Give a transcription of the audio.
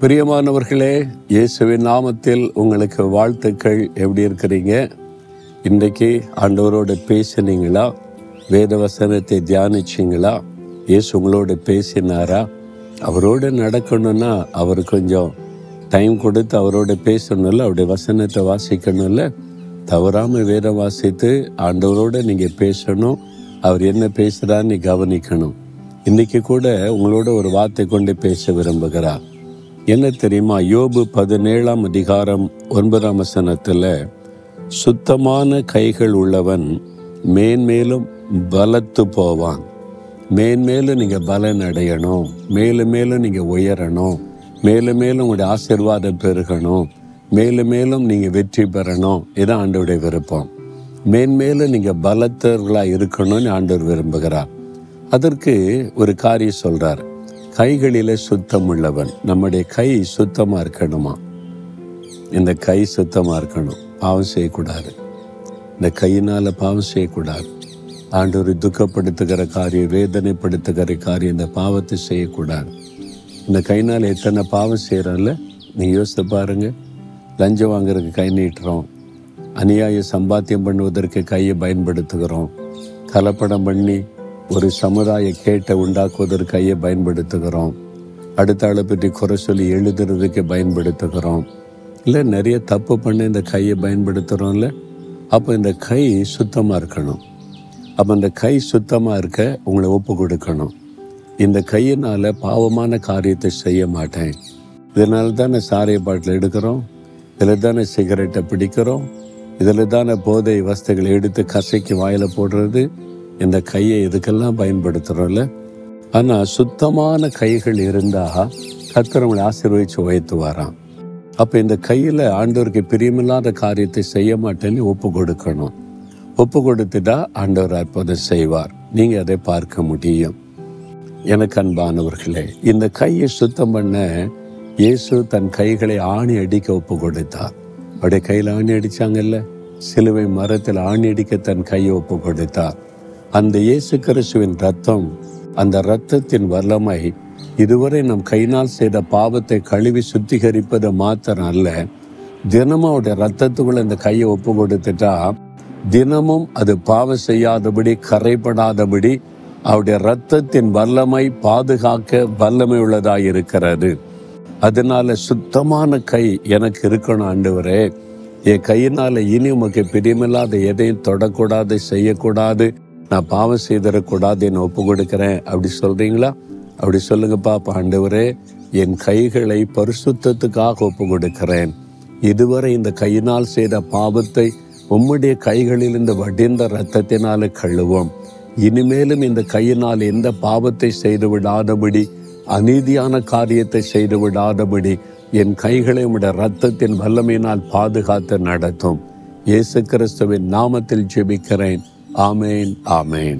பிரியமானவர்களே இயேசுவின் நாமத்தில் உங்களுக்கு வாழ்த்துக்கள். எப்படி இருக்கிறீங்க? இன்றைக்கு ஆண்டவரோட பேசினீங்களா? வேத வசனத்தை தியானிச்சிங்களா? இயேசு உங்களோட பேசினாரா? அவரோட நடக்கணும்னா அவர் கொஞ்சம் டைம் கொடுத்து அவரோட பேசணும்ல? அவருடைய வசனத்தை வாசிக்கணும்ல? தவறாமல் வேதம் வாசித்து ஆண்டவரோட நீங்கள் பேசணும். அவர் என்ன பேசுகிறான்னு கவனிக்கணும். இன்றைக்கி கூட உங்களோட ஒரு வார்த்தை கொண்டு பேச விரும்புகிறார். என்ன தெரியுமா? யோபு பதினேழாம் அதிகாரம் ஒன்பதாம் வசனத்தில் சுத்தமான கைகள் உள்ளவன் மேன்மேலும் பலத்து போவான். மேன்மேலும் நீங்கள் பலன் அடையணும். மேலும் மேலும் நீங்கள் உயரணும். மேலும் மேலும் உங்களுடைய ஆசிர்வாதம் பெருகணும். மேலும் மேலும் நீங்கள் வெற்றி பெறணும். இதுதான் ஆண்டோடைய விருப்பம். மேன்மேலும் நீங்கள் பலத்தர்களாக இருக்கணும்னு ஆண்டவர் விரும்புகிறார். அதற்கு ஒரு காரியம் சொல்கிறார் கைகளில் சுத்தம் உள்ளவன் நம்முடைய கை சுத்தமாக இருக்கணுமா? இந்த கை சுத்தமாக இருக்கணும். பாவம் செய்யக்கூடாது. இந்த கையினால் பாவம் செய்யக்கூடாது. ஆண்டவர் துக்கப்படுத்துகிற காரியம் வேதனைப்படுத்துகிற காரியம் இந்த பாவத்தை செய்யக்கூடாது. இந்த கைனால் எத்தனை பாவம் செய்கிறோம்ல நீ யோசித்து பாருங்கள் லஞ்சம் வாங்குறதுக்கு கை நீட்டுறோம். அநியாய சம்பாத்தியம் பண்ணுவதற்கு கையை பயன்படுத்துகிறோம். கலப்படம் பண்ணி ஒரு சமுதாய கேட்டை உண்டாக்குவதற்கு கையை பயன்படுத்துகிறோம். அடுத்த ஆளை பற்றி குறை சொல்லி எழுதுறதுக்கு பயன்படுத்துகிறோம். இல்லை நிறைய தப்பு பண்ண இந்த கையை பயன்படுத்துகிறோம்ல அப்போ இந்த கை சுத்தமாக இருக்கணும். அப்போ இந்த கை சுத்தமாக இருக்க உங்களை ஒப்பு கொடுக்கணும். இந்த கையினால் பாவமான காரியத்தை செய்ய மாட்டேன். இதனால தானே சாரிய பாட்டில் எடுக்கிறோம். இதில் தானே சிகரெட்டை பிடிக்கிறோம். இதில் தானே போதை வஸ்துகளை எடுத்து கசைக்கு வாயில் போடுறது. இந்த கையை இதுக்கெல்லாம் பயன்படுத்துகிறோம்ல ஆனால் சுத்தமான கைகள் இருந்தால் கத்திரவங்களை ஆசீர்வதிச்சு உயர்த்துவாராம். அப்போ இந்த கையில் ஆண்டவருக்கு பிரியமில்லாத காரியத்தை செய்ய மாட்டேன்னு ஒப்பு கொடுக்கணும். ஒப்பு கொடுத்துட்டா ஆண்டவர் அற்புதம் செய்வார். நீங்கள் அதை பார்க்க முடியும். எனக்கு அன்பானவர்களே இந்த கையை சுத்தம் பண்ண இயேசு தன் கைகளை ஆணி அடிக்க ஒப்பு கொடுத்தார். அப்படியே கையில் ஆணி அடிச்சாங்கல்ல? சிலுவை மரத்தில் ஆணி அடிக்க தன் கையை ஒப்பு கொடுத்தார். அந்த இயேசு கிறிஸ்துவின் ரத்தம் அந்த இரத்தத்தின் வல்லமை இதுவரை நம் கையினால் செய்த பாவத்தை கழுவி சுத்திகரிப்பது மாத்திரம் அல்ல. தினமும் அவருடைய ரத்தத்துக்குள்ள இந்த கையை ஒப்பு கொடுத்துட்டா தினமும் அது பாவம் செய்யாதபடி கரைப்படாதபடி அவருடைய ரத்தத்தின் வல்லமை பாதுகாக்க வல்லமை உள்ளதாக இருக்கிறது. அதனால சுத்தமான கை எனக்கு இருக்கணும் ஆண்டவரே. என் கையினால இனி உமக்கு பிரியமில்லாத எதையும் தொடக்கூடாது செய்யக்கூடாது. நான் பாவம் செய்திடக்கூடாது என்னை ஒப்பு கொடுக்கிறேன் அப்படி சொல்றீங்களா? அப்படி சொல்லுங்கப்பா பாண்டவரே என் கைகளை பரிசுத்தத்துக்காக ஒப்பு கொடுக்கிறேன் இதுவரை இந்த கையினால் செய்த பாவத்தை உம்முடைய கைகளில் இந்த வடிந்த இரத்தத்தினால கழுவோம். இனிமேலும் இந்த கையினால் எந்த பாவத்தை செய்து விடாதபடி அநீதியான காரியத்தை செய்து விடாதபடி என் கைகளை உடைய ரத்தத்தின் வல்லமையினால் பாதுகாத்து நடத்தும். இயேசு கிறிஸ்துவின் நாமத்தில் ஜெபிக்கிறேன். ആമേൻ ആമേൻ